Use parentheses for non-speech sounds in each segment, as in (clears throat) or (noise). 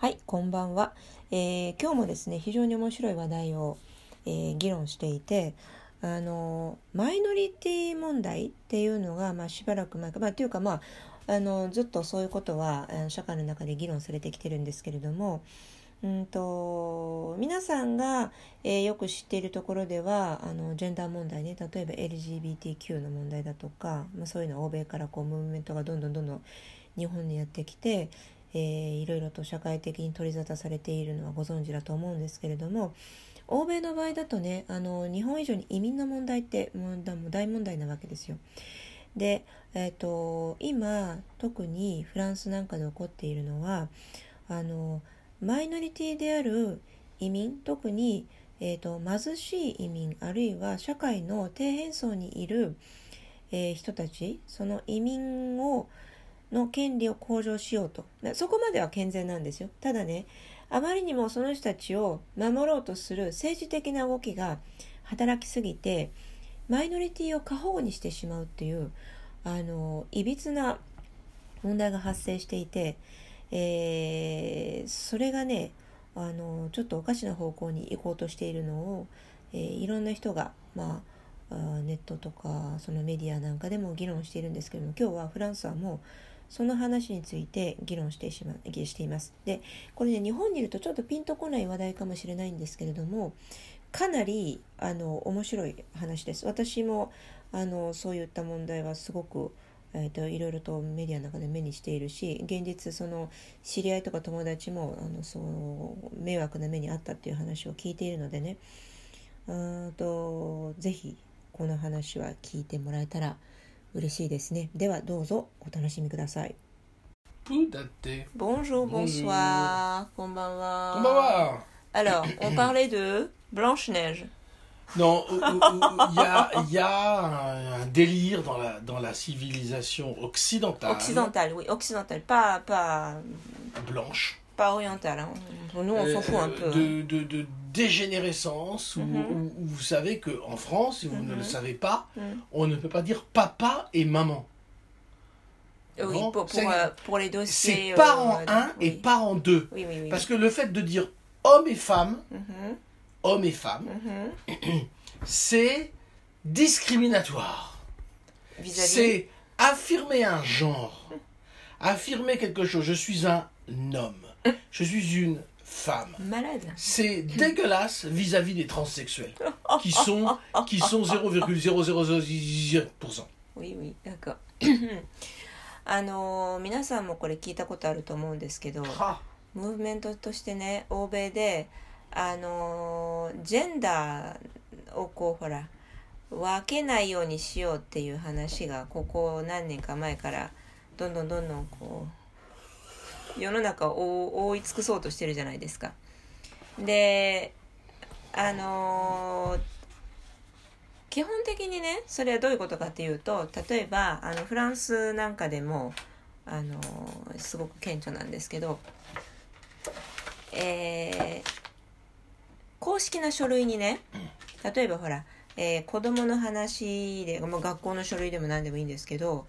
はい、こんばんは、えー今日もですね、非常に面白い話題を、えー議論していて、あのマイノリティ問題っていうのが、まあ、しばらく前か、まあ、というか、まあ、あのずっとそういうことは社会の中で議論されてきてるんですけれども、うんと皆さんが、えーよく知っているところではあのジェンダー問題ね例えば LGBTQ の問題だとか、まあ、そういうのは欧米からこうムーブメントがどんどんどんどん日本にやってきて、えーいろいろと社会的に取り沙汰されているのはご存知だと思うんですけれども欧米の場合だとねあの日本以上に移民の問題ってもうだも大問題なわけですよ。で、えー、と今特にフランスなんかで起こっているのはあのマイノリティである移民特に、えー、と貧しい移民あるいは社会の底辺層にいる、えー人たちその移民をの権利を向上しようと。そこまでは健全なんですよ。ただねあまりにもその人たちを守ろうとする政治的な動きが働きすぎてマイノリティを過保護にしてしまうっていうあのいびつな問題が発生していて、えーそれがねあのちょっとおかしな方向に行こうとしているのを、えーいろんな人が、まあ、ネットとかそのメディアなんかでも議論しているんですけども今日はフランスはもうその話について議論してしましています。でこれね日本にいるとちょっとピンとこない話題かもしれないんですけれどもかなりあの面白い話です。私もあのそういった問題はすごく、えー、といろいろとメディアの中で目にしているし現実その知り合いとか友達もあのそう迷惑な目にあったっていう話を聞いているのでねうんとぜひこの話は聞いてもらえたら嬉しいですね。ではどうぞお楽しみください。プーだって。 Bonjour, bonsoir, こんばんは。こんばんは。 Alors, on parlait de Blanche-Neige. Non, euh, euh, euh, il y a, il y a un délire dans la, dans la civilisation occidentale, Occidentale, oui, occidentale, pas, pas, blanche, pas orientale. hein. Nous, on s'en euh, fout un peu. hein. de, de, de dégénérescence, où, Mhm. où- où vous savez qu'en France, si vous ne Mhm. le savez pas, Mhm. on ne peut pas dire papa et maman. Oui, bon, pour, pour, c'est- euh, pour les dossiers. C'est parent euh, 1 et parent 2. Oui, oui. Parce que le fait de dire homme et femme, Mhm, homme et femme, mhm. (clears throat) c'est discriminatoire. C'est affirmer un genre, affirmer quelque chose. Je suis un homme, je suis une femme. Malade. C'est dégueulasse vis-à-vis des transsexuels, qui sont, qui sont 0,0001%. oui, oui, d'accord. あのー皆さんもこれ聞いたことあると思うんですけど、Ah, ムーブメントとしてね欧米であのージェンダーをこうほら分けないようにしようっていう話がここ何年か前からどんどんどんどんこう世の中を覆い尽くそうとしてるじゃないですか。であのー基本的にねそれはどういうことかっていうと例えばあのフランスなんかでもあのーすごく顕著なんですけどえー公式な書類にね例えばほら、えー子供の話で、まあ、学校の書類でも何でもいいんですけど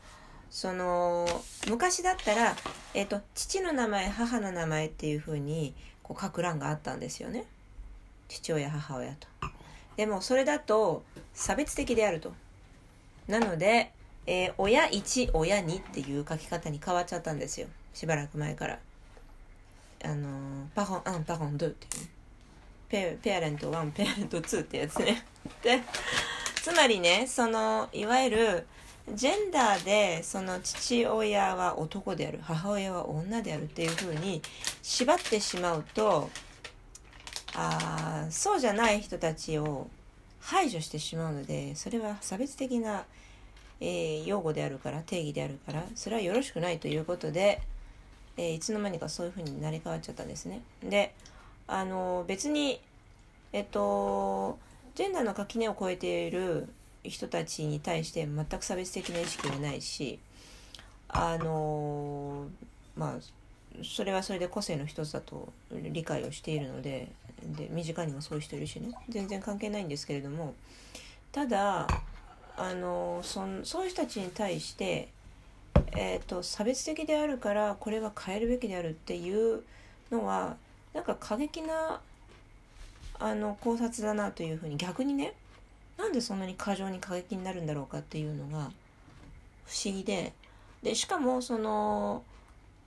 その昔だったら、えー、と父の名前母の名前っていうふうにこう書く欄があったんですよね。父親母親と。でもそれだと差別的であると。なので、えー親1親2っていう書き方に変わっちゃったんですよ。しばらく前から。あのパホン1パホン2っていうペペアレント1ペアレント2ってやつね。でつまりねそのいわゆるジェンダーでその父親は男である母親は女であるっていうふうに縛ってしまうとあそうじゃない人たちを排除してしまうのでそれは差別的な、えー用語であるから定義であるからそれはよろしくないということで、えーいつの間にかそういうふうになり変わっちゃったんですね。であの別にえっとジェンダーの垣根を越えている人たちに対して全く差別的な意識はないしあのまあそれはそれで個性の一つだと理解をしているのでで身近にもそういう人いるしね。全然関係ないんですけれどもただあのそそういう人たちに対して、えー、と差別的であるからこれは変えるべきであるっていうのはなんか過激なあの考察だなというふうに逆にねなんでそんなに過剰に過激になるんだろうかっていうのが不思議で。でしかもその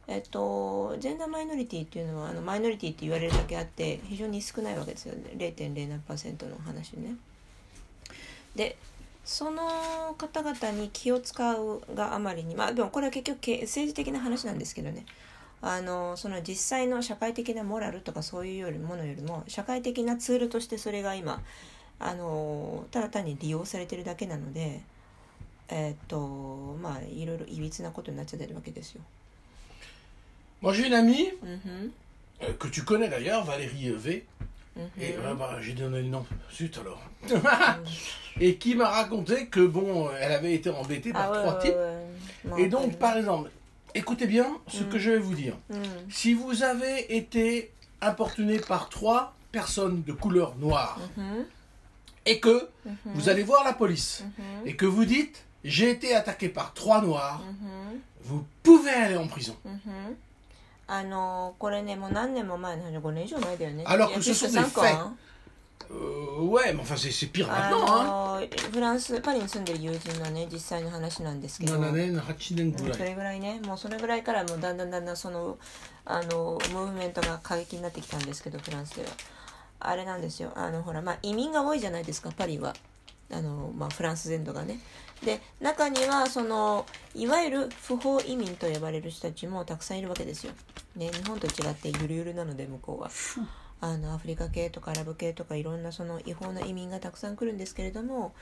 えっとジェンダーマイノリティっていうのはあのマイノリティって言われるだけあって非常に少ないわけですよ。ね0.0何パーセントの話ね。でその方々に気を使うがあまりにまあでもこれは結局政治的な話なんですけどね。あのその実際の社会的なモラルとかそういうよりものよりも社会的なツールとしてそれが今あのただ単に利用されてるだけなのでえーっとまあいろいろいびつなことになっちゃってるわけですよ。 Moi, j'ai une amie, うんふん euh, que tu connais d'ailleurs, Valérie V. うんふん Et euh, bah, j'ai donné le nom. Zut alors. (laughs) et qui m'a raconté que bon, elle avait été embêtée par Ah ouais, trois ouais, types. ouais. Ma Et donc, rappelle. par exemple, écoutez bien ce que je vais vous dire. うん Si vous avez été importuné par trois personnes de couleur noire うん et que うん vous allez voir la police うん et que vous dites j'ai été attaqué par trois noirs, うん vous pouvez aller en prison. うんふんあのこれねもう何年も前の話5年以上前だよね。 Alors que いや ce sont 実際 des 参観 Euh, ouais, mais enfin c'est c'est pire あ maintenant. Hein. のフランスパリに住んでる友人のね実際の話なんですけど、 7年8年ぐらいうんそれぐらいねもうそれぐらいからもうだんだんだんだんそのあのムーブメントが過激になってきたんですけどフランスでは あれなんですよ。あのほらまあ移民が多いじゃないですかパリは。あの、まあ、フランス全土がね。で中にはそのいわゆる不法移民と呼ばれる人たちもたくさんいるわけですよ、ね、日本と違ってゆるゆるなので向こうは。(laughs) あのアフリカ系とかアラブ系とかいろんなその違法な移民がたくさん来るんですけれども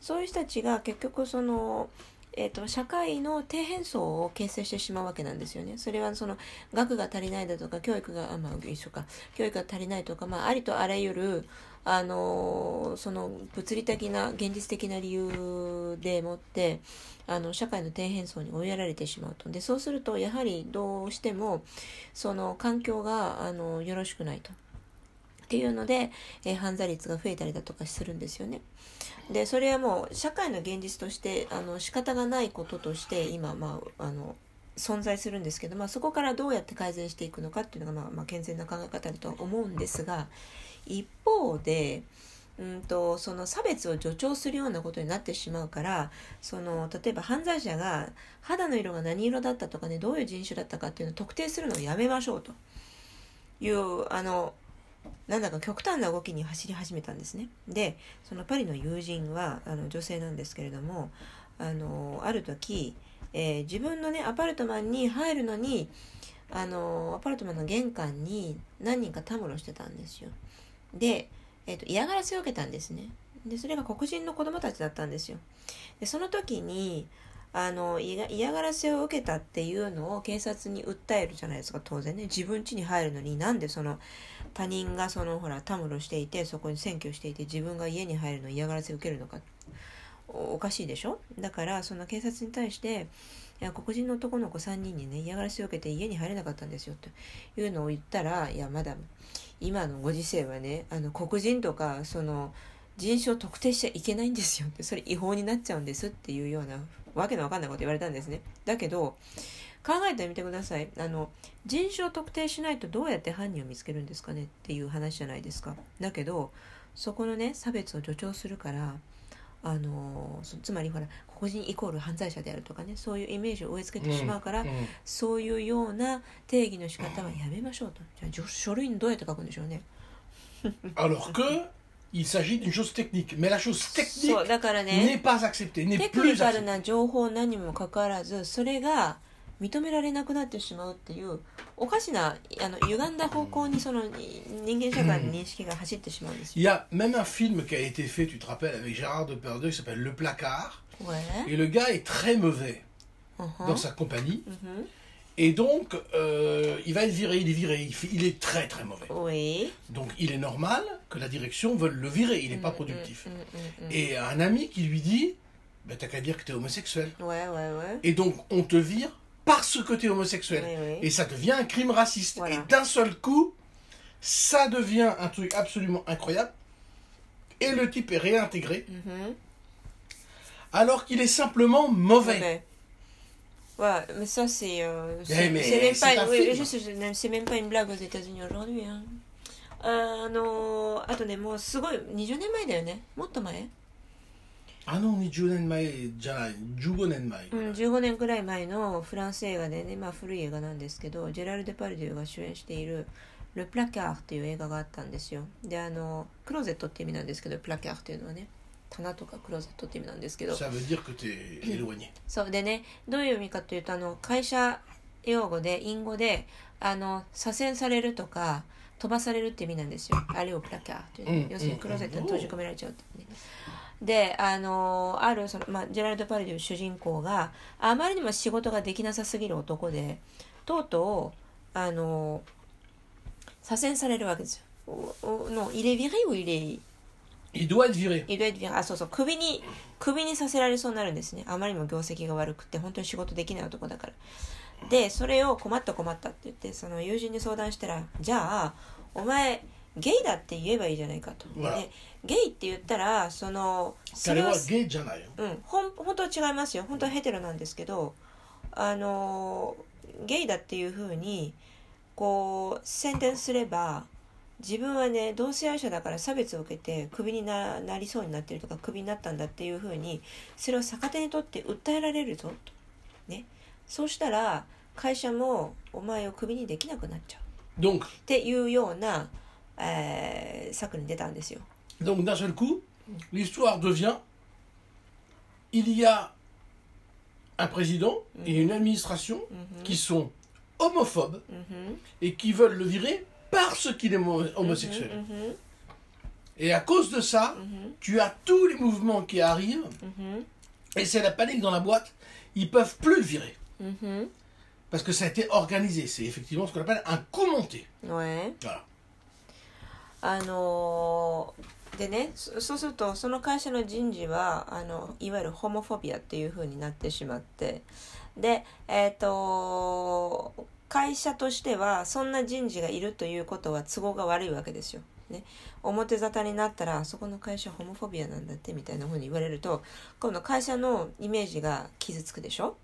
そういう人たちが結局その、えー、と社会の底辺層を形成してしまうわけなんですよね。それはその学が足りないだとか教育があまあ一緒か教育が足りないとか、まあ、ありとあらゆるあのその物理的な現実的な理由でもってあの社会の底辺層に追いやられてしまうとでそうするとやはりどうしてもその環境があのよろしくないと。っていうので、えー犯罪率が増えたりだとかするんですよね。でそれはもう社会の現実としてあの仕方がないこととして今、まあ、あの存在するんですけど、まあ、そこからどうやって改善していくのかっていうのが、まあまあ、健全な考え方だとは思うんですが一方でうんとその差別を助長するようなことになってしまうからその例えば犯罪者が肌の色が何色だったとかねどういう人種だったかっていうのを特定するのをやめましょうというあのなんだか極端な動きに走り始めたんですね。でそのパリの友人はあの女性なんですけれどもあのある時、えー自分のねアパルトマンに入るのにあのアパルトマンの玄関に何人かたむろしてたんですよ。で、えーと嫌がらせを受けたんですね。でそれが黒人の子供たちだったんですよ。でその時にあの嫌がらせを受けたっていうのを警察に訴えるじゃないですか当然ね。自分家に入るのになんでその他人がそのほらたむろしていてそこに占拠していて自分が家に入るの嫌がらせを受けるのか。おおかしいでしょ？だからその警察に対していや黒人の男の子3人にね嫌がらせを受けて家に入れなかったんですよというのを言ったらいやまだ今のご時世はねあの黒人とかその人種を特定しちゃいけないんですよってそれ違法になっちゃうんですっていうようなわけのわかんないこと言われたんですね。だけど考えてみてください。あの人種を特定しないとどうやって犯人を見つけるんですかねっていう話じゃないですか。だけどそこのね差別を助長するからあのつまりほら黒人イコール犯罪者であるとかねそういうイメージを植え付けてしまうから、Mm. そういうような定義の仕方はやめましょうとじゃあ書類にどうやって書くん。でしょうね Alors que il s'agit d'une chose technique. Mais la chose technique そうだからね n'est pas acceptée, n'est テクニ plus カル acceptée. な情報何にもかかわらずそれが認められなくなってしまうっていうおかしなあの歪んだ方向にその人間社会の認識が走ってしまうんです Il よ。 y a même un film qui a été fait, tu te rappelles, avec Gérard Depardieu qui s'appelle Le Placard. これ Et le gars est très mauvais うんふん dans sa compagnie. うんふん Et donc, euh, il va être viré, il est viré, il, est très très mauvais. Donc, il est normal que la direction veuille le virer, il n'est pas mm, productif. Mm, mm, Et un ami qui lui dit, bah, t'as qu'à dire que t'es homosexuel. Et donc, on te vire parce que t'es homosexuel. Et ça devient un crime raciste. Et d'un seul coup, ça devient un truc absolument incroyable. Et le type est réintégré. Mm-hmm. Alors qu'il est simplement mauvais. Ouais, mais ça c'est euh, Eh, c'est même pas un oui, c'est même pas une blague aux États-Unis aujourd'hui hein. あのあとねもうすごい20年前だよねもっと前、あの20年前じゃない15年前うん、15年くらい前のフランス映画でね、まあ、古い映画なんですけどジェラル・デ・パルデュが主演している「ル・プラキャー」っていう映画があったんですよであのクローゼットって意味なんですけどプラキャーっていうのはね棚とかクローゼットって意味なんですけど. (coughs) そうでねどういう意味かというとあの会社用語で隠語であの左遷されるとか飛ばされるって意味なんですよ。あれをプラキャーっていうね、うん要するにクローゼットに閉じ込められちゃうっていうね。であのあるその、まあ、ジェラルド・パルデュ主人公があまりにも仕事ができなさすぎる男でとうとうあの左遷されるわけですよ。おおの入れビリを入れ Il doit être viré. イドエディあそうそう。首に首にさせられそうになるんですね。あまりにも業績が悪くて本当に仕事できない男だから。でそれを困った困ったって言ってその友人に相談したらじゃあお前ゲイだって言えばいいじゃないかと、でゲイって言ったらそのそれはゲイじゃないよ。うん、ほん本当は違いますよ。本当はヘテロなんですけどあのゲイだっていうふうにこう宣伝すれば自分はね同性愛者だから差別を受けてクビにななりそうになってるとかクビになったんだっていうふうにそれを逆手にとって訴えられるぞと、ね、そうしたら会社もお前をクビにできなくなっちゃう。Donc, っていうような、えー策に出たんですよ。donc d'un seul coup, l'histoire devient il y a un président et une administration qui sont homophobes うんふん et qui veulent le virer parce qu'il est mo- homosexuel. うんふん Et à cause de ça, tu as tous les mouvements qui arrivent うんふん et c'est la panique dans la boîte. Ils peuvent plus le virer うんふん parce que ça a été organisé. C'est effectivement ce qu'on appelle un coup monté. Ouais. Voilà. あのーでねそそうするとその会社の人事はあのいわゆるホモフォビアっていう風になってしまってでえっ、と 会社としてはそんな人事がいるということは都合が悪いわけですよ。ね、表沙汰になったらあそこの会社ホモフォビアなんだってみたいな風に言われると今度会社のイメージが傷つくでしょ？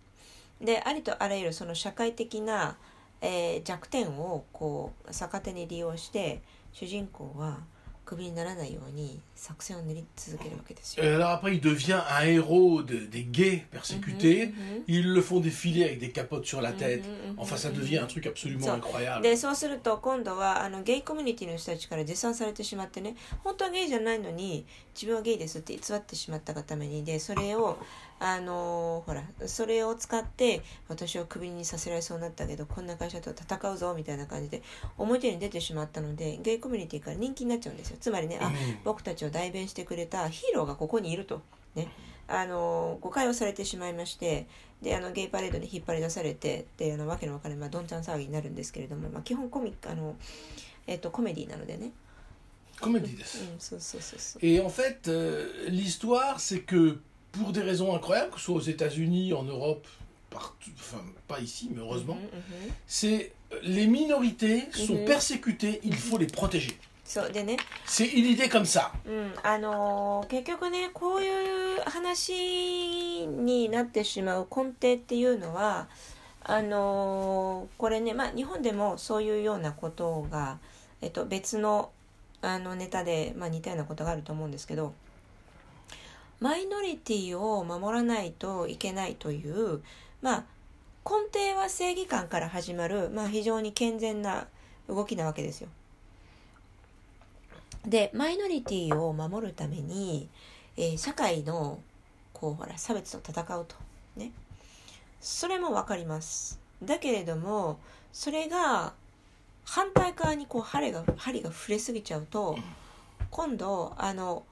でありとあらゆるその社会的な、えー弱点をこう逆手に利用して主人公はクビにならないように作戦を練り続けるわけですよ。Et alors après, il devient un héros de- des gays persécutés. Mm -hmm. Ils le font défiler avec des capotes sur la tête. Mm -hmm. Enfin, ça devient un truc absolument Ça. incroyable. でそうすると今度はあのゲイコミュニティの人たちから持参されてしまってね本当はゲイじゃないのに自分はゲイですって偽ってしまったがためにでそれをあのほらそれを使って私をクビにさせられそうになったけどこんな会社と戦うぞみたいな感じで表に出てしまったのでゲイコミュニティから人気になっちゃうんですよつまりねあ僕たちを代弁してくれたヒーローがここにいると、ね、あの誤解をされてしまいましてであのゲイパレードに引っ張り出されてであのわけのわからない、まあ、どんちゃん騒ぎになるんですけれども、まあ、基本コミックあの、えっとコメディなのでね、Comédie des. うん、そうそうそうそう Et en fait, euh, l'histoire, c'est que pour des raisons incroyables, que ce soit aux États-Unis, en Europe, partout, enfin pas ici, mais heureusement, うんうんうん c'est euh, les minorités sont Mhm. persécutées, il faut les protéger. そうでね C'est une idée comme ça. うん、あのー結局ねこういう話になってしまう根底っていうのはあのーこれねまあ日本でもそういうようなことが、えっと、別のあのネタで、まあ、似たようなことがあると思うんですけどマイノリティを守らないといけないというまあ根底は正義感から始まる、まあ、非常に健全な動きなわけですよ。でマイノリティを守るために、えー社会のこうほら差別と戦うと。ね。それも分かります。だけれどもそれが反対側にこう針が針が触れすぎちゃうと今度あの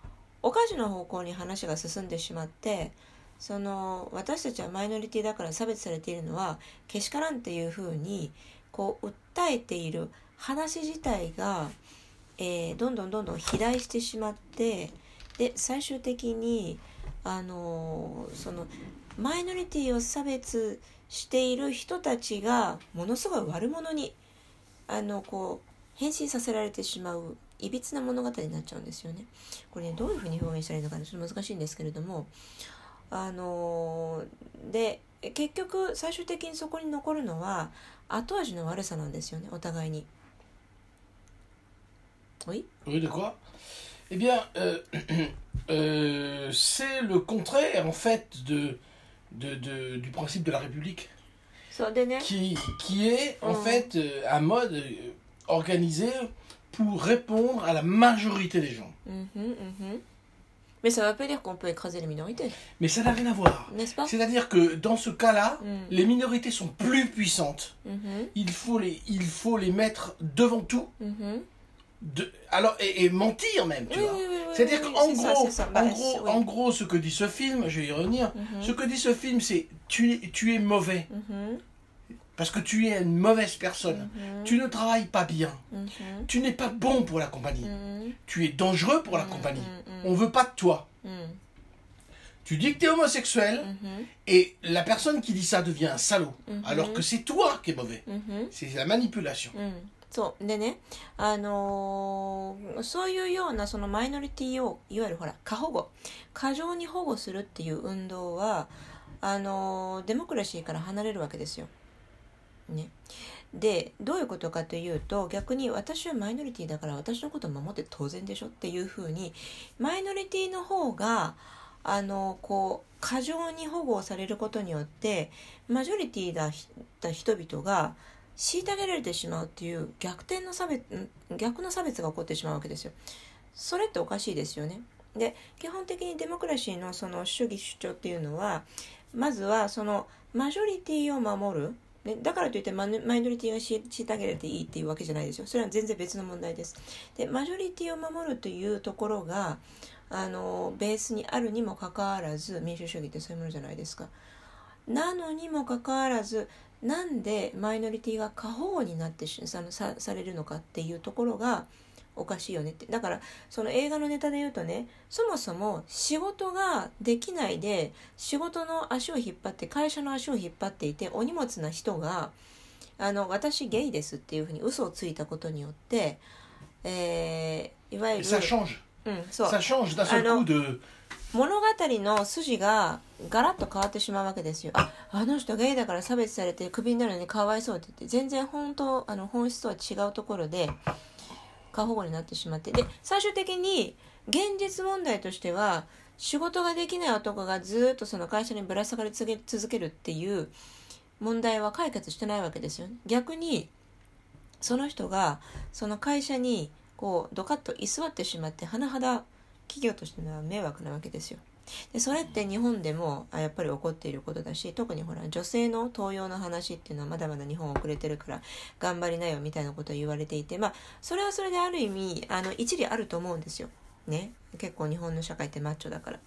おかしな方向に話が進んでしまってその私たちはマイノリティだから差別されているのはけしからんっていうふうにこう訴えている話自体がえーどんどんどんどん肥大してしまってで最終的にあのーそのマイノリティを差別している人たちがものすごい悪者にあのこう変身させられてしまういびつな物語になっちゃうんですよね。これねどういうふうに表現したらいいのかなちょっと難しいんですけれどもあので結局最終的にそこに残るのは後味の悪さなんですよねお互いに。Oui. Rue de quoi? Eh bien, euh, (clears throat) euh, c'est le contraire, en fait, de, de, de, du principe de la République. Qui, qui est, en oh. fait, euh, un mode organisé pour répondre à la majorité des gens. Mhm, mhm. Mais ça ne veut pas dire qu'on peut écraser les minorités. Mais ça n'a rien à voir. N'est-ce pas? C'est-à-dire que dans ce cas-là, mm. les minorités sont plus puissantes. Mhm. Il, faut les, il faut les mettre devant tout. De, alors, et, et mentir même, tu Oui, vois. oui, oui, oui, C'est-à-dire oui, qu'en c'est ça, gros, c'est ça. en, gros, c'est- en gros, ce que dit ce film, je vais y revenir, Mhm, ce que dit ce film, c'est tu, es- tu es mauvais mhm, parce que tu es une mauvaise personne. mhm, Tu ne travailles pas bien. Tu n'es pas bon pour la compagnie. Tu es dangereux pour la compagnie. On veut pas de toi. Tu dis que tu es homosexuel et la personne qui dit ça devient un salaud. Alors que c'est toi qui es mauvais. C'est la manipulation. そう。でねあのーそういうようなそのマイノリティをいわゆるほら過保護。過剰に保護するっていう運動はあのーデモクラシーから離れるわけですよ。ね、でどういうことかというと逆に私はマイノリティだから私のことを守って当然でしょっていうふうにマイノリティの方があのこう過剰に保護されることによってマジョリティだった人々が虐げられてしまうっていう逆転の差別逆の差別が起こってしまうわけですよ。それっておかしいですよね。で基本的にデモクラシーのその主義主張っていうのはまずはそのマジョリティを守る、だからといってマイノリティが虐げられていいっていうわけじゃないですよ。それは全然別の問題です。でマジョリティを守るというところがあのベースにあるにもかかわらず民主主義ってそういうものじゃないですか。なのにもかかわらずなんでマイノリティが過保護になってしささされるのかっていうところがおかしいよねってだからその映画のネタで言うとねそもそも仕事ができないで仕事の足を引っ張って会社の足を引っ張っていてお荷物な人があの私ゲイですっていうふうに嘘をついたことによって、えーいわゆる.うん、そう物語の筋がガラッと変わってしまうわけですよ。ああの人ゲイだから差別されてクビになるのにかわいそうって言って全然本当あの本質とは違うところで過保護になってしまってで最終的に現実問題としては仕事ができない男がずっとその会社にぶら下がり続け続けるっていう問題は解決してないわけですよね。逆にその人がその会社にこうドカッと居座ってしまって甚だ企業としてのは迷惑なわけですよ。でそれって日本でもやっぱり起こっていることだし特にほら女性の登用の話っていうのはまだまだ日本遅れてるから頑張りなよみたいなことを言われていてまあそれはそれである意味あの一理あると思うんですよ。ね結構日本の社会ってマッチョだから。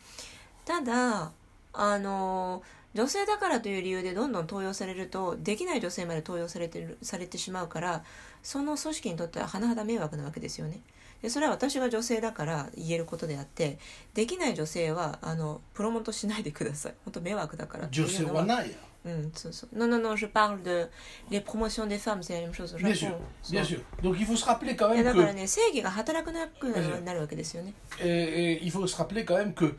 ただあの女性だからという理由でどんどん登用されるとできない女性まで登用されてるされてしまうからその組織にとっては甚だ迷惑なわけですよね。でそれは私が女性だから言えることであってできない女性はあのプロモートしないでください本当迷惑だからっていう José のは Wanai. うんそうそう non non non je parle de les promotions des femmes c'est la même chose au Bien Japon. sûr, そう bien sûr. Donc il faut se rappeler quand いや même だから que. ね正義が働くなくなるなるわけですよね Et, et il faut se rappeler quand même que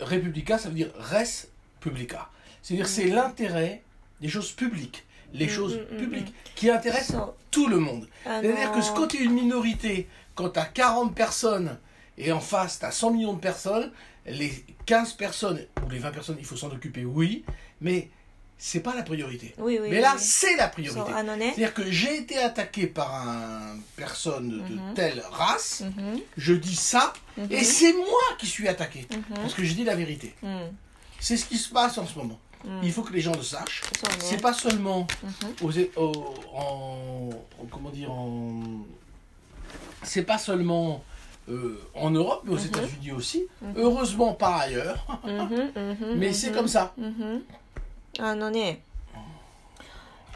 Republica, ça veut dire res publica. C'est-à-dire c'est l'intérêt des choses publiques, les Mm, choses mm, mm, publiques, qui intéressent そう tout le monde. あの C'est-à-dire que quand tu es une minorité, quand tu as 40 personnes et en face, tu as 100 millions de personnes, les 15 personnes ou les 20 personnes, il faut s'en occuper, oui, mais c'est pas la priorité. Mais là, c'est la priorité. C'est-à-dire que j'ai été attaqué par une personne de telle race, je dis ça, et c'est moi qui suis attaqué, parce que je dis la vérité. C'est ce qui se passe en ce moment. Il faut que les gens le sachent. So, c'est pas seulement en, comment dire, en, c'est pas seulement euh, en Europe mais aux Mhm. États-Unis aussi Mhm. heureusement par ailleurs mais c'est comme ça うんあのね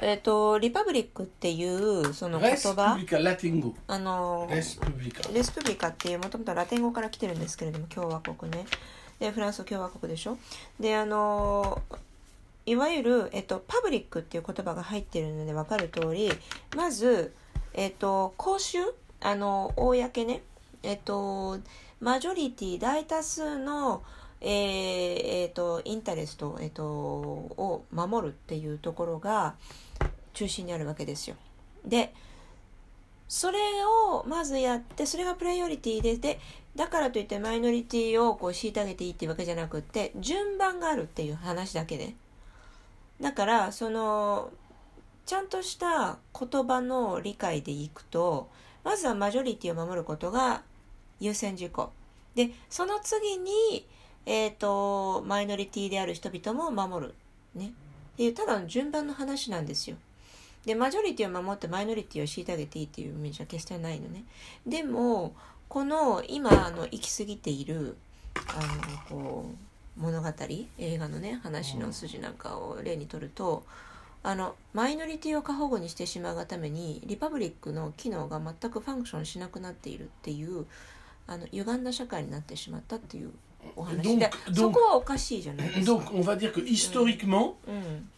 えっ、とリパブリックっていうその言葉あの res publica レスプビカっていうもともとラテン語から来てるんですけれども共和国ねでフランス共和国でしょであのいわゆる、えっと、パブリックっていう言葉が入ってるので分かる通りまず、えっと、公衆あの公ねえっとマジョリティ大多数のえーえーとインタレスト、えーとを守るっていうところが中心にあるわけですよ。でそれをまずやってそれがプライオリティででだからといってマイノリティをこう虐げていいっていうわけじゃなくって順番があるっていう話だけでだからそのちゃんとした言葉の理解でいくとまずはマジョリティを守ることが優先事項でその次に、えーと、マイノリティである人々も守る、ね、っていうただの順番の話なんですよ。でマジョリティを守ってマイノリティを虐げていいっていう意味じゃ決してないのね。でもこの今あの行き過ぎているあのこう物語映画のね話の筋なんかを例にとると。あのマイノリティを過保護にしてしまうがためにリパブリックの機能が全くファンクションしなくなっているっていうあの歪んだ社会になってしまったっていうお話でそこはおかしいじゃないですか。Donc on va dire que historiquement、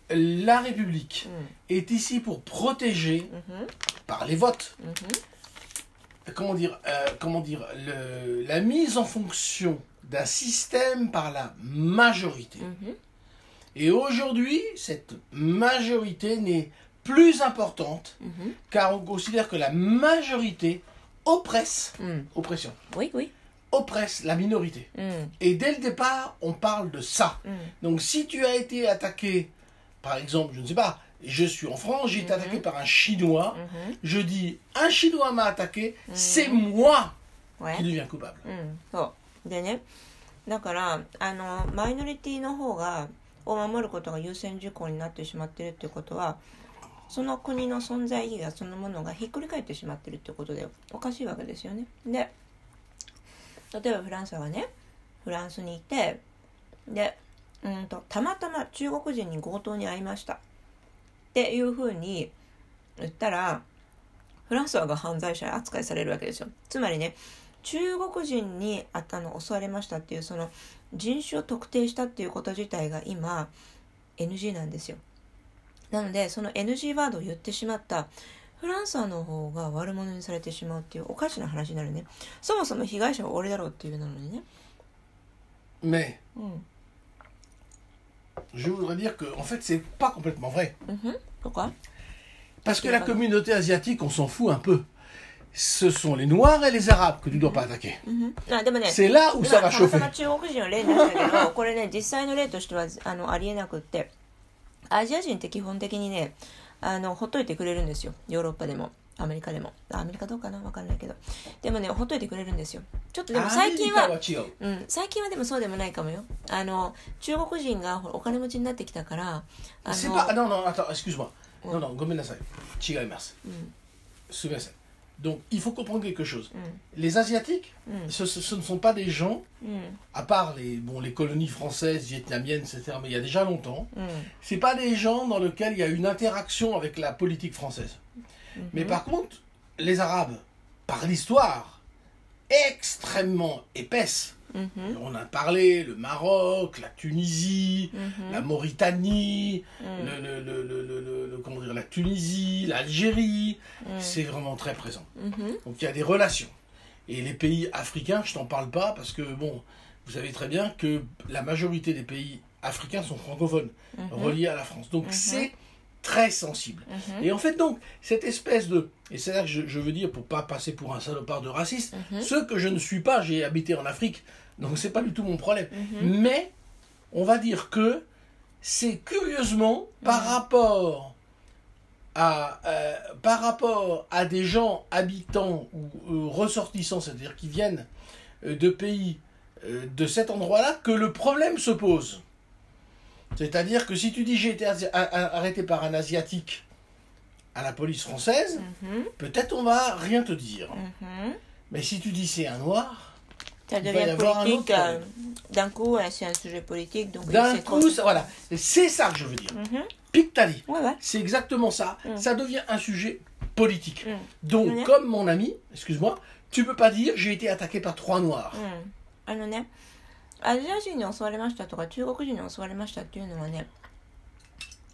うん、la République、うん、est ici pour protéger、うん、par les votes、comment dire, euh, comment dire le, la mise en fonction d'un système par la majorité. Et aujourd'hui, cette majorité n'est plus importante mhm. car on considère que la majorité oppresse, mm. oppression. Oui, oui. Oppresse la minorité. Mm. Et dès le départ, on parle de ça. Mm. Donc si tu as été attaqué, par exemple, je ne sais pas, je suis en France, j'ai été attaqué mm-hmm. par un Chinois, mm-hmm. je dis, un Chinois m'a attaqué, c'est moi qui deviens coupable. を守ることが優先事項になってしまっているということはその国の存在意義がそのものがひっくり返ってしまってるということでおかしいわけですよね。で例えばフランスはねフランスにいてでうんとたまたま中国人に強盗に会いましたっていうふうに言ったらフランスはが犯罪者扱いされるわけですよ。つまりね中国人にあったの襲われましたっていうその人種を特定したっていうこと自体が今 NG なんですよ。なのでその NG ワードを言ってしまったフランスの方が悪者にされてしまうっていうおかしな話になるね。そもそも被害者は俺だろうっていうなのにね。Mais, je voudrais dire que, en fait, c'est pas complètement vrai. Pourquoi? Parce que la communauté asiatique, on s'en fout un peu. Ce sont les Noirs et les Arabes que tu dois pas attaquer. C'est là où ça va chauffer. 中国人は例に出したけど、これね、実際の例としてはあのありえなくって、アジア人って基本的にね、あのほっといてくれるんですよ。ヨーロッパでも。アメリカでもアメリカどうかな分かんないけどでもねほっといてくれるんですよちょっとでも最近はうん、最近はでもそうでもないかもよあの中国人がお金持ちになってきたからあの non non attends excuse-moi non non ごめんなさい違います、うん、すみません Donc, il faut comprendre quelque chose. Mm. Les Asiatiques, mm. ce, ce, ne sont pas des gens, mm. à part les, bon, les colonies françaises, vietnamiennes, etc., mais il y a déjà longtemps, c'est pas des gens dans lesquels il y a une interaction avec la politique française. Mm-hmm. Mais par contre, les Arabes, par l'histoire extrêmement épaisse, Mhm. On a parlé, le Maroc, la Tunisie, mhm. la Mauritanie, mhm. le, comment dire, la Tunisie, l'Algérie, c'est vraiment très présent. Donc il y a des relations. Et les pays africains, je t'en parle pas parce que, bon, vous savez très bien que la majorité des pays africains sont francophones, reliés à la France. Donc c'est très sensible. Et en fait, donc, cette espèce de. Et c'est là que je, veux dire, pour pas passer pour un salopard de raciste, ce que je ne suis pas, j'ai habité en Afrique, donc c'est pas du tout mon problème. Mhm. Mais on va dire que c'est curieusement par mhm. rapport à euh, par rapport à des gens habitants ou euh, ressortissants, c'est-à-dire qui viennent euh, de pays de cet endroit-là, que le problème se pose. C'est-à-dire que si tu dis j'ai été arrêté par un asiatique à la police française, mhm. peut-être on va rien te dire. Mais si tu dis c'est un noir, ça devient politique. Euh, d'un coup, c'est un sujet politique. D'un coup, voilà. C'est ça que je veux dire. Mm Pictali. C'est exactement ça. Mm. Ça devient un sujet politique. Mm. Donc, comme mon ami, excuse-moi, tu peux pas dire j'ai été attaqué par trois noirs. あのね、アジア人に襲われましたとか中国人に襲われましたっていうのはね、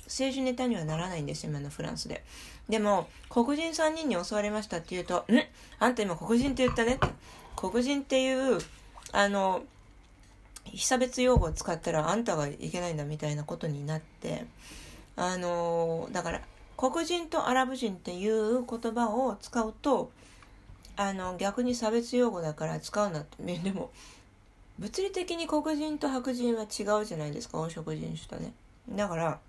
政治ネタにはならないんですよ、今のフランスで。でも、黒人3人に襲われましたっていうと、んあんた今黒人って言ったねって。 黒人っていうあの被差別用語を使ったらあんたがいけないんだみたいなことになってあのだから黒人とアラブ人っていう言葉を使うとあの逆に差別用語だから使うなって。(laughs) でも物理的に黒人と白人は違うじゃないですか黄色人種とね。だから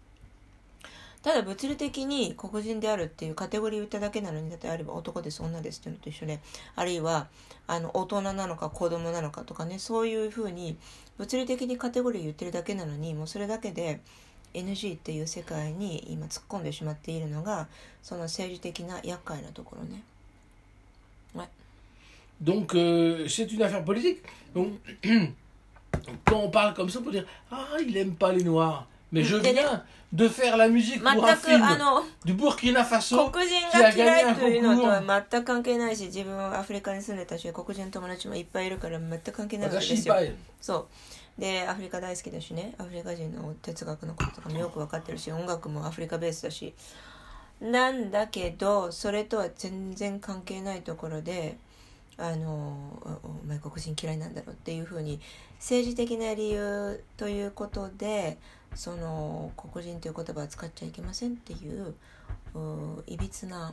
ただ物理的に黒人であるっていうカテゴリーを言っただけなのに例えば男です女ですっていうのと一緒であるいはあの大人なのか子供なのかとかねそういうふうに物理的にカテゴリー言ってるだけなのにもうそれだけで NG っていう世界に今突っ込んでしまっているのがその政治的な厄介なところね。Ouais. Donc euh, c'est une affaire politique. Donc (clears throat) quand on parle comme ça, on peut dire ah il aime pas les noirs. Mais je viens de faire la musique pour un film du Burkina Faso 黒人が嫌いというのとは全く関係ないし自分はアフリカに住んでたし黒人の友達もいっぱいいるから全く関係ないわけですよ。そう。でアフリカ大好きだしね。アフリカ人の哲学のこととかもよく分かってるし音楽もアフリカベースだし。なんだけどそれとは全然関係ないところであのお前黒人嫌いなんだろうっていうふうに政治的な理由ということでその黒人という言葉は使っちゃいけませんっていういびつな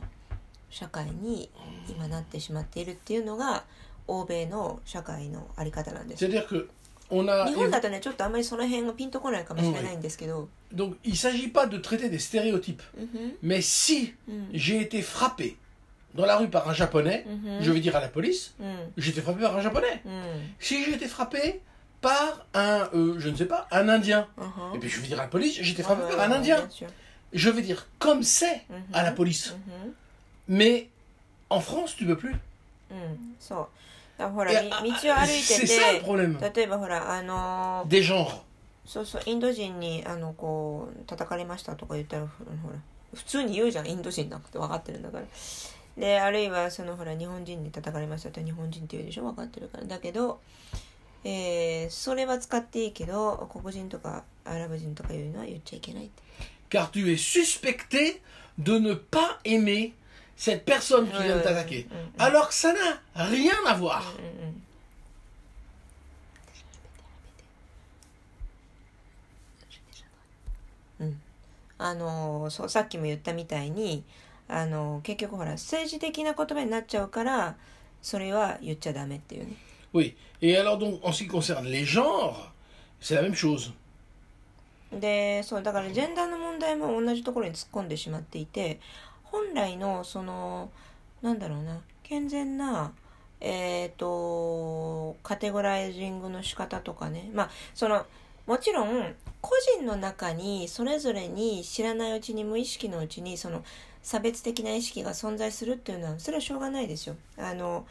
社会に今なってしまっているっていうのが欧米の社会のあり方なんです。日本だとねちょっとあんまりその辺がピンとこないかもしれないんですけど。Donc il s'agit pas de traiter des stéréotypes. Mais si j'ai été frappé dans la rue par un japonais, je vais dire à la police, j'ai été frappé par un japonais. Si j'ai été frappé par un, euh, je ne sais pas, un Indien. Uh-huh. Et puis je vais dire à la police, j'étais frappé par un Indien. Je vais dire comme c'est à la uh-huh. police. Uh-huh. Mais en France, tu peux plus. Mm, c'est ça le problème. Des genres. そうそうインド人にあのこう叩かれましたとか言ったらほら普通に言うじゃんインド人だって分かってるんだからであるいはそのほら日本人に叩かれましたって日本人って言うでしょ分かってるからだけど えー、それは使っていいけど黒人とかアラブ人とかいうのは言っちゃいけない。Car tu es suspecté de ne pas aimer cette personne qui vient de t'attaquer. Alors que ça n'a rien à voir. あのそうさっきも言ったみたいにあの結局ほら政治的な言葉になっちゃうからそれは言っちゃダメっていうね。Oui. Et alors, donc, en ce qui concerne les genres, c'est la même chose. でそうだからジェンダーの問題も同じところに突っ込んでしまっていて本来のそのなんだろうな健全なえっ、ー、とカテゴライジングの仕方とかねまあそのもちろん個人の中にそれぞれに知らないうちに無意識のうちにその差別的な意識が存在するっていうのはそれはしょうがないですよ。あの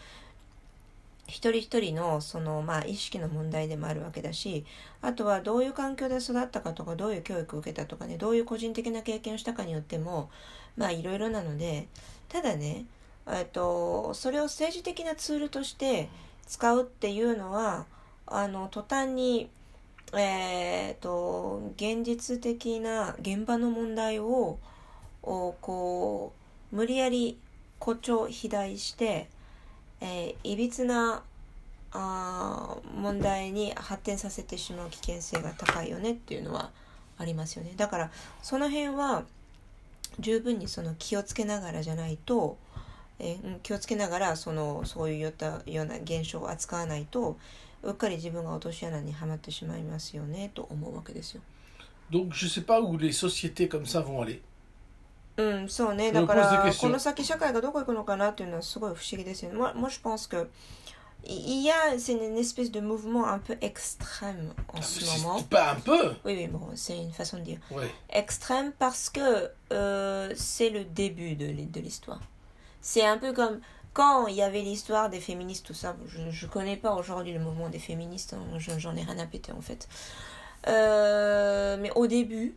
一人一人のそのまあ意識の問題でもあるわけだしあとはどういう環境で育ったかとかどういう教育を受けたとかねどういう個人的な経験をしたかによってもまあいろいろなのでただねとそれを政治的なツールとして使うっていうのはあの途端にえっ、ー、と現実的な現場の問題をこう無理やり誇張肥大してえー、いびつなあ問題に発展させてしまう危険性が高いよねっていうのはありますよねだからその辺は十分にその気をつけながらじゃないと、えー、気をつけながらそのそういうよったような現象を扱わないとうっかり自分が落とし穴にはまってしまいますよねと思うわけですよ。Donc je sais pas où les sociétés comme ça vont aller. うん、そうね。だから、この先社会がどこ行くのかなっていうのはすごい不思議ですよね。Moi, moi je pense que il y a c'est une espèce de mouvement un peu extrême en ce moment. Pas un peu. Oui, oui, bon, c'est une façon de dire. Ouais. Extrême parce que euh, c'est le début de, de l'histoire. C'est un peu comme quand il y avait l'histoire des féministes, tout ça. Je ne connais pas aujourd'hui le mouvement des féministes. Hein, J'en ai rien à péter en fait. Euh, mais au début,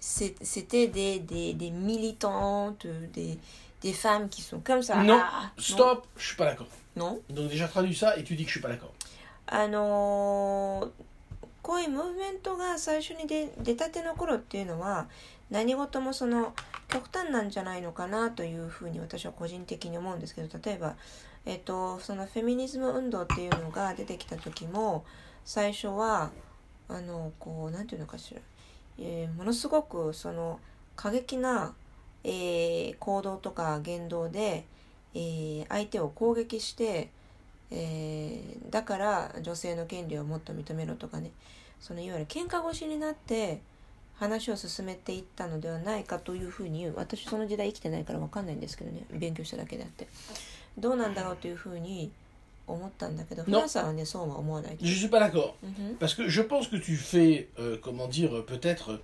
c'était des, des, des, militantes, des, des femmes qui sont comme ça. Non, ah, stop, je suis pas d'accord. Non. Donc déjà traduis ça et tu dis que je suis pas d'accord. あのこういうムーブメントが最初に出出たての頃っていうのは何事もその極端なんじゃないのかなというふうに私は個人的に思うんですけど例えば、えっと、そのフェミニズム運動っていうのが出てきた時も最初はあのこうなんていうのかしら、えーものすごくその過激な、えー行動とか言動で、えー相手を攻撃して、えーだから女性の権利をもっと認めろとかね。そのいわゆる喧嘩腰になって話を進めていったのではないかというふうに私その時代生きてないから分かんないんですけどね。勉強しただけであって。どうなんだろうというふうに 思ったんだけどフランスはねそうは思わないけ Je ど suis pas d'accord. うん Parce que je pense que tu fais, euh, comment dire, euh, peut-être euh,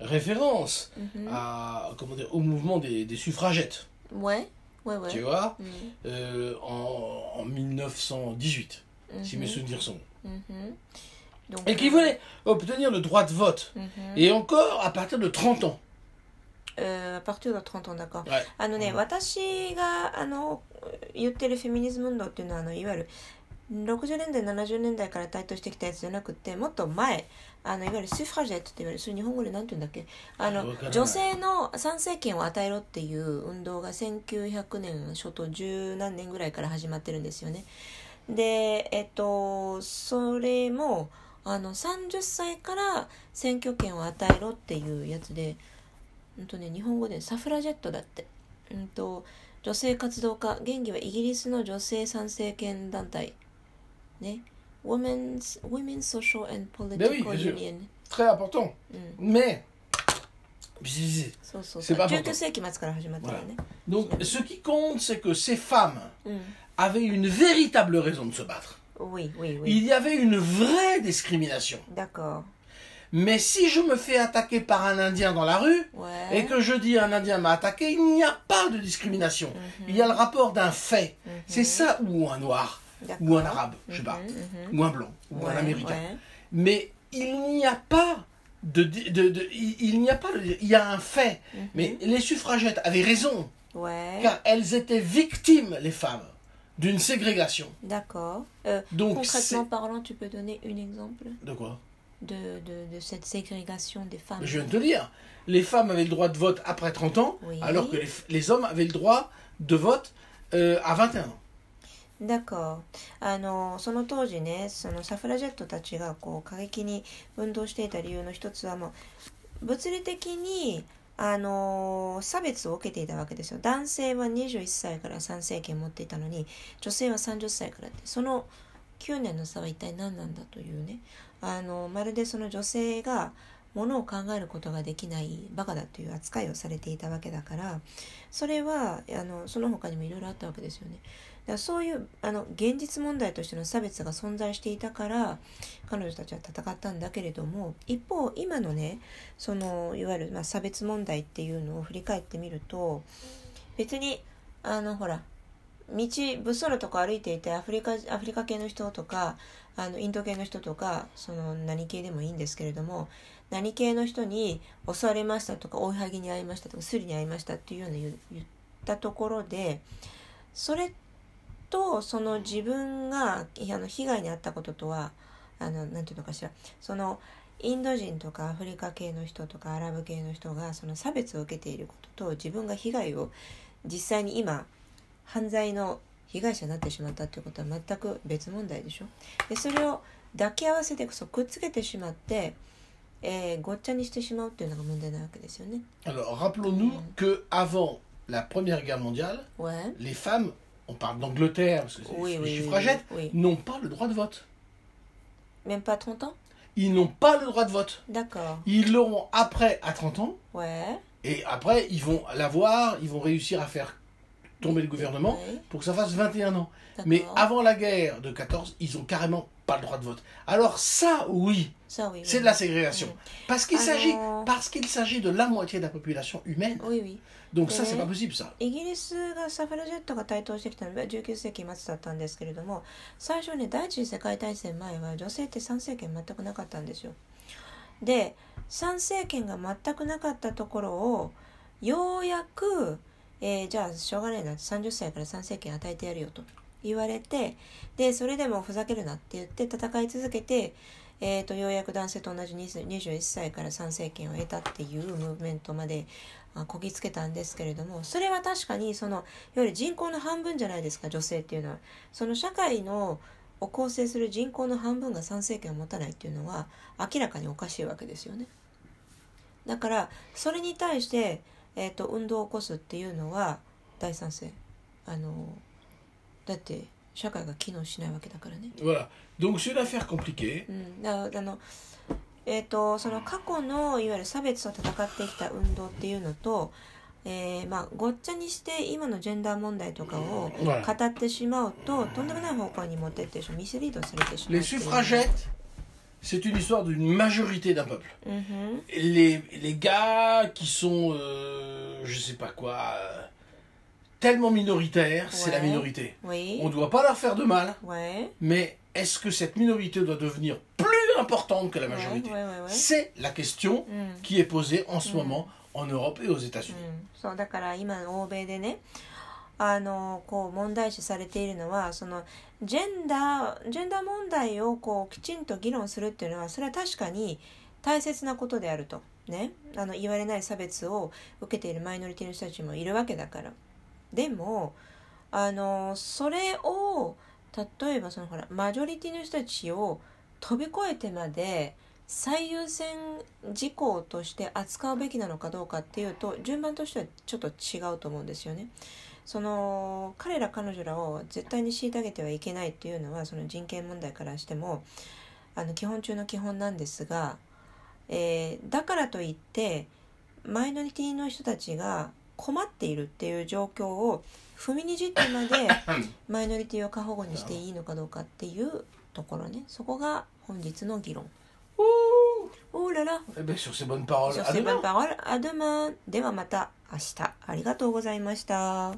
référence ふんうん à, comment dire, au mouvement des, des suffragettes, ouais ouais ouais tu vois, うん euh, en, en 1918, うん si mes souvenirs sont. うんふん Donc, Et qui voulait obtenir le droit de vote. うんふん Et encore à partir de 30 ans. えー、パクテュードトントンだか Ouais. あのね、うん私があの言ってるフェミニズム運動っていうのはあのいわゆる60年代70年代から台頭してきたやつじゃなくてもっと前あのいわゆるスフラジェットって言われるそれ日本語で何て言うんだっけ？あの女性の参政権を与えろっていう運動が1900年初頭十何年ぐらいから始まってるんですよね。でえっとそれもあの30歳から選挙権を与えろっていうやつでうんとね、日本語でサフラジェットだって、うん、と女性活動家現義はイギリスの女性参政権団体ね Women's, Women's Social and Ben oui, Political bien sûr. Union、 Très important. うん、 Mais, そうそうC'est そう pas 19世紀末から始まったのね、 donc ce qui compte, c'est que ces femmes うん、 avaient une véritable raison de se battre. Oui, oui, oui. Il y avait une vraie discrimination. D'accord. Mais si je me fais attaquer par un Indien dans la rue, Ouais. et que je dis un Indien m'a attaqué, il n'y a pas de discrimination. Mhm. Il y a le rapport d'un fait. Mhm. C'est ça ou un noir, ou un arabe, je sais pas, Mhm, ou un blanc, ou un américain. ouais. Mais il n'y a pas de, de, de- il, il n'y a pas de- il y a un fait. Mais les suffragettes avaient raison, car elles étaient victimes, les femmes, d'une ségrégation. D'accord. Euh, Donc concrètement parlant, tu peux donner un exemple? De quoi? De, de, de cette ségrégation des femmes Je viens de te dire, les femmes avaient le droit de vote après 30 ans, Oui. alors que les, les hommes avaient le droit de vote euh, à 21 ans. だからあのその当時ねそのサフラジェットたちがこう過激に運動していた理由の一つはもう物理的にあの差別を受けていたわけですよ男性は21歳から参政権を持っていたのに女性は30歳からってその9年の差は一体何なんだというねあのまるでその女性がものを考えることができないバカだという扱いをされていたわけだからそれはあのその他にもいろいろあったわけですよね。だからそういうあの現実問題としての差別が存在していたから彼女たちは戦ったんだけれども一方今のねそのいわゆる、まあ、差別問題っていうのを振り返ってみると別にあのほら道物騒なとこ歩いていてアフリカアフリカ系の人とかあのインド系の人とかその何系でもいいんですけれども何系の人に襲われましたとか追いはぎに遭いましたとかスリに遭いましたっていうような言ったところでそれとその自分があの被害に遭ったこととはあのなていうのかしらそのインド人とかアフリカ系の人とかアラブ系の人がその差別を受けていることと自分が被害を実際に今犯罪の被害者になってしまったということは全く別問題でしょでそれを抱き合わせてそうくっつけてしまって、えーごっちゃにしてしまうっていうのが問題なわけですよね。 Alors rappelons-nous Mm. que avant la Première Guerre mondiale, Ouais. les femmes, on parle d'Angleterre, parce que c'est Oui, les oui, oui, suffragettes, oui. n'ont pas le droit de vote. Même pas 30 ans Ils n'ont pas le droit de vote. D'accord. Ils l'auront après à 30 ans, Ouais. et après ils vont l'avoir, ils vont réussir à faire tomber le gouvernement Ouais. pour que ça fasse 21 ans. D'accord. Mais avant la guerre de 14, ils ont carrément pas le droit de vote. Alors ça, oui, Ça, oui. c'est oui. de la ségrégation. Mm. Parce qu'il Alors- s'agit, parce qu'il s'agit de la moitié de la population humaine. Oui, oui. Donc ça, Mais- c'est pas possible, ça. イギリスがサフラジェットが台頭してきたのは19世紀末だったんですけれども最初ね第一次世界大戦前は女性って参政権全くなかったんですよで参政権が全くなかったところをようやく、 えーじゃあしょうがないな。30歳から参政権与えてやるよと。言われてでそれでもふざけるなって言って戦い続けて、えー、とようやく男性と同じ21歳から参政権を得たっていうムーブメントまでこぎつけたんですけれどもそれは確かにそのいわゆる人口の半分じゃないですか女性っていうのは。その社会のを構成する人口の半分が参政権を持たないっていうのは明らかにおかしいわけですよね。だからそれに対して、えー、と運動を起こすっていうのは大賛成あのだって社会が機能しないわけだからね。Voilà. Donc compliquée. うん、だあのえー、とその過去のいわゆる差別と戦ってきた運動っていうのと、えーまあ、ごっちゃにして今のジェンダー問題とかを.語ってしまうととんでもない方向に持ってってしまうミスリードされてしまう c'est une histoire d'une majorité d'un peuple. Mhm. Les, gars qui sont, euh, je sais pas quoi, euh, tellement minoritaires, c'est la minorité. On ne doit pas leur faire de mal, mais est-ce que cette minorité doit devenir plus importante que la majorité C'est la question mm. qui est posée en ce mm. moment en Europe et aux États-Unis. Mm. あのこう問題視されているのはそのジェンダージェンダー問題をこうきちんと議論するっていうのはそれは確かに大切なことであると。ね。あの言われない差別を受けているマイノリティの人たちもいるわけだから。でもあのそれを例えばそのほらマジョリティの人たちを飛び越えてまで最優先事項として扱うべきなのかどうかっていうと順番としてはちょっと違うと思うんですよね。その彼ら彼女らを絶対に虐げてはいけないっていうのはその人権問題からしてもあの基本中の基本なんですが、えーだからといってマイノリティの人たちが困っているっていう状況を踏みにじってまで (laughs) マイノリティを過保護にしていいのかどうかっていうところねそこが本日の議論。おーらら Eh ben, sur ces bonnes paroles, Sur à ces demain. bonnes paroles, à demain. ではまた明日。ありがとうございました。